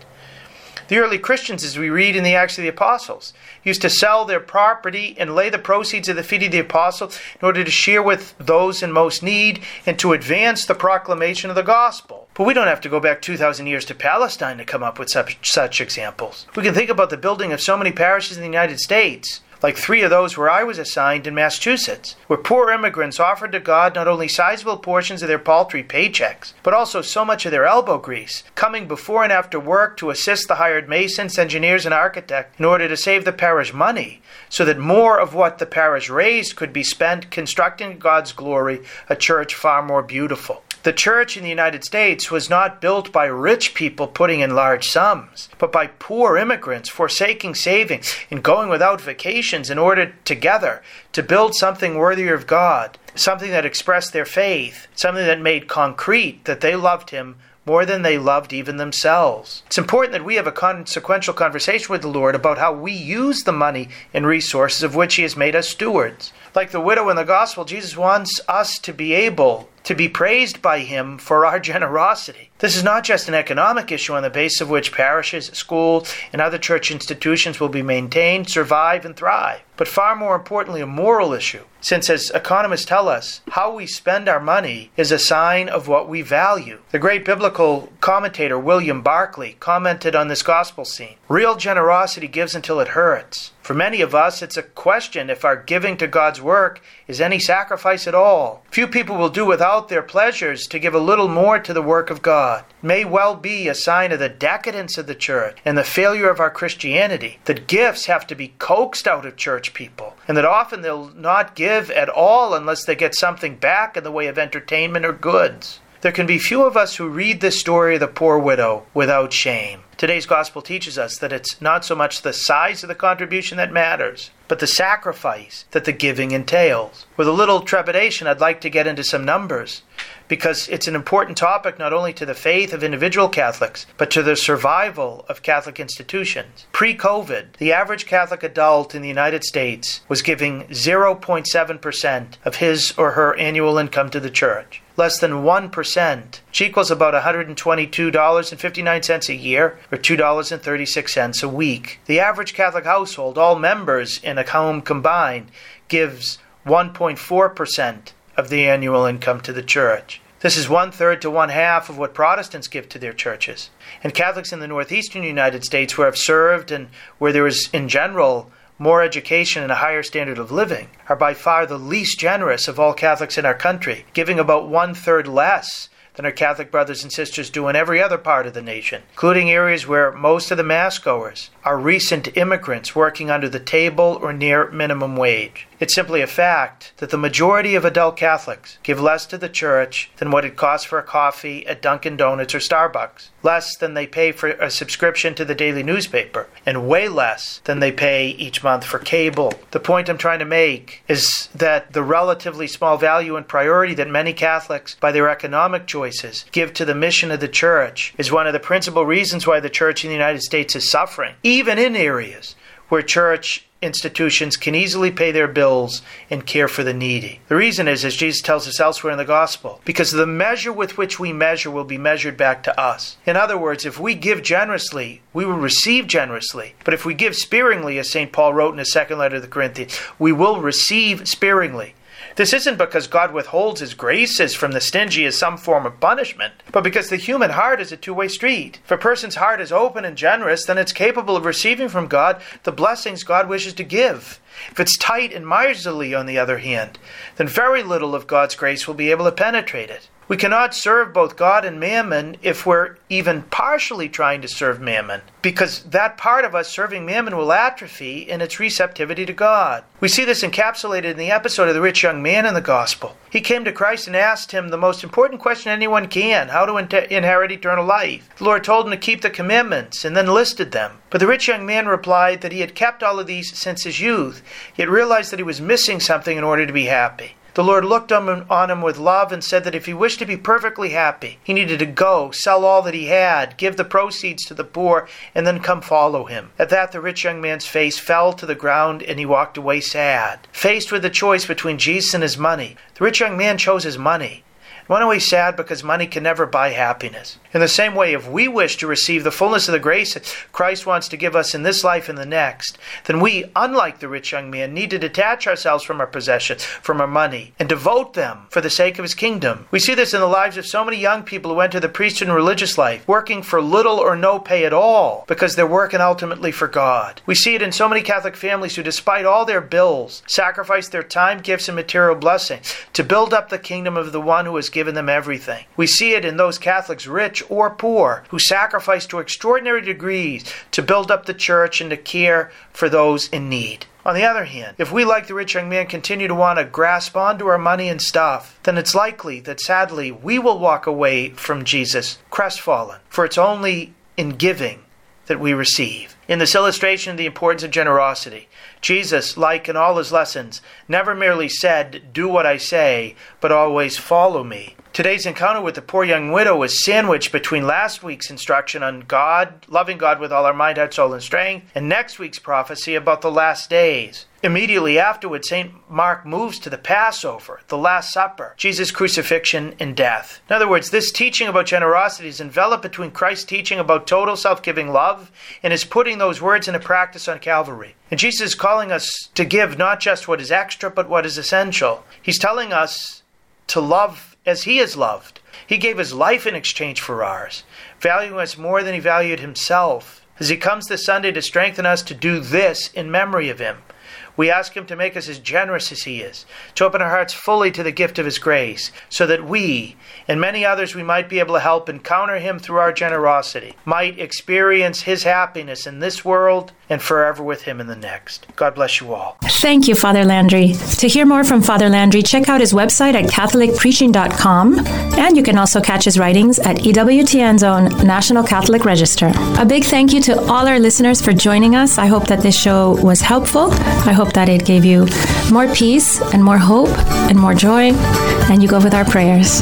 The early Christians, as we read in the Acts of the Apostles, used to sell their property and lay the proceeds of the feet of the apostles in order to share with those in most need and to advance the proclamation of the gospel. But we don't have to go back 2,000 years to Palestine to come up with such, such examples. We can think about the building of so many parishes in the United States like three of those where I was assigned in Massachusetts, where poor immigrants offered to God not only sizable portions of their paltry paychecks, but also so much of their elbow grease, coming before and after work to assist the hired masons, engineers, and architects in order to save the parish money, so that more of what the parish raised could be spent constructing God's glory a church far more beautiful. The church in the United States was not built by rich people putting in large sums, but by poor immigrants forsaking savings and going without vacations in order together to build something worthier of God, something that expressed their faith, something that made concrete that they loved Him more than they loved even themselves. It's important that we have a consequential conversation with the Lord about how we use the money and resources of which He has made us stewards. Like the widow in the gospel, Jesus wants us to be able to be praised by Him for our (laughs) generosity. This is not just an economic issue on the basis of which parishes, schools, and other church institutions will be maintained, survive, and thrive, but far more importantly, a moral issue. Since, as economists tell us, how we spend our money is a sign of what we value. The great biblical commentator William Barclay commented on this gospel scene Real generosity gives until it hurts. For many of us, it's a question if our giving to God's work is any sacrifice at all. Few people will do without their pleasures to give a little more to the work of God. It may well be a sign of the decadence of the church and the failure of our Christianity that gifts have to be coaxed out of church people, and that often they'll not give at all unless they get something back in the way of entertainment or goods. There can be few of us who read this story of the poor widow without shame. Today's gospel teaches us that it's not so much the size of the contribution that matters, but the sacrifice that the giving entails. With a little trepidation, I'd like to get into some numbers because it's an important topic not only to the faith of individual Catholics, but to the survival of Catholic institutions. Pre COVID, the average Catholic adult in the United States was giving 0.7% of his or her annual income to the church. Less than 1%, which equals about $122.59 a year, or $2.36 a week. The average Catholic household, all members in a home combined, gives 1.4% of the annual income to the church. This is one third to one half of what Protestants give to their churches. And Catholics in the northeastern United States, where I've served and where there is, in general, more education and a higher standard of living, are by far the least generous of all Catholics in our country, giving about one third less than our Catholic brothers and sisters do in every other part of the nation, including areas where most of the Mass goers are recent immigrants working under the table or near minimum wage. It's simply a fact that the majority of adult Catholics give less to the church than what it costs for a coffee at Dunkin' Donuts or Starbucks, less than they pay for a subscription to the daily newspaper, and way less than they pay each month for cable. The point I'm trying to make is that the relatively small value and priority that many Catholics, by their economic choices, give to the mission of the church is one of the principal reasons why the church in the United States is suffering, even in areas where church institutions can easily pay their bills and care for the needy. The reason is, as Jesus tells us elsewhere in the gospel, because the measure with which we measure will be measured back to us. In other words, if we give generously, we will receive generously. But if we give sparingly, as St. Paul wrote in his second letter to the Corinthians, we will receive sparingly. This isn't because God withholds his graces from the stingy as some form of punishment, but because the human heart is a two way street. If a person's heart is open and generous, then it's capable of receiving from God the blessings God wishes to give. If it's tight and miserly, on the other hand, then very little of God's grace will be able to penetrate it. We cannot serve both God and mammon if we're even partially trying to serve mammon, because that part of us serving mammon will atrophy in its receptivity to God. We see this encapsulated in the episode of the rich young man in the Gospel. He came to Christ and asked him the most important question anyone can how to inherit eternal life. The Lord told him to keep the commandments and then listed them. But the rich young man replied that he had kept all of these since his youth, yet realized that he was missing something in order to be happy. The Lord looked on him with love and said that if he wished to be perfectly happy, he needed to go, sell all that he had, give the proceeds to the poor, and then come follow him. At that, the rich young man's face fell to the ground and he walked away sad. Faced with the choice between Jesus and his money, the rich young man chose his money. Went away sad because money can never buy happiness. In the same way, if we wish to receive the fullness of the grace Christ wants to give us in this life and the next, then we, unlike the rich young man, need to detach ourselves from our possessions, from our money, and devote them for the sake of his kingdom. We see this in the lives of so many young people who enter the priesthood and religious life, working for little or no pay at all, because they're working ultimately for God. We see it in so many Catholic families who, despite all their bills, sacrifice their time, gifts, and material blessings to build up the kingdom of the one who has given them everything. We see it in those Catholics, rich or poor, who sacrifice to extraordinary degrees to build up the church and to care for those in need. On the other hand, if we, like the rich young man, continue to want to grasp onto our money and stuff, then it's likely that sadly we will walk away from Jesus crestfallen, for it's only in giving that we receive. In this illustration of the importance of generosity, Jesus, like in all his lessons, never merely said, Do what I say, but always follow me. Today's encounter with the poor young widow was sandwiched between last week's instruction on God, loving God with all our mind, heart, soul, and strength, and next week's prophecy about the last days. Immediately afterward, St. Mark moves to the Passover, the Last Supper, Jesus' crucifixion and death. In other words, this teaching about generosity is enveloped between Christ's teaching about total self giving love and is putting those words into practice on Calvary. And Jesus is calling us to give not just what is extra, but what is essential. He's telling us to love as He is loved. He gave His life in exchange for ours, valuing us more than He valued Himself. As He comes this Sunday to strengthen us to do this in memory of Him. We ask Him to make us as generous as He is, to open our hearts fully to the gift of His grace, so that we, and many others we might be able to help encounter Him through our generosity, might experience His happiness in this world and forever with Him in the next. God bless you all. Thank you, Father Landry. To hear more from Father Landry, check out his website at CatholicPreaching.com, and you can also catch his writings at EWTN's own National Catholic Register. A big thank you to all our listeners for joining us. I hope that this show was helpful. I hope that it gave you more peace and more hope and more joy, and you go with our prayers.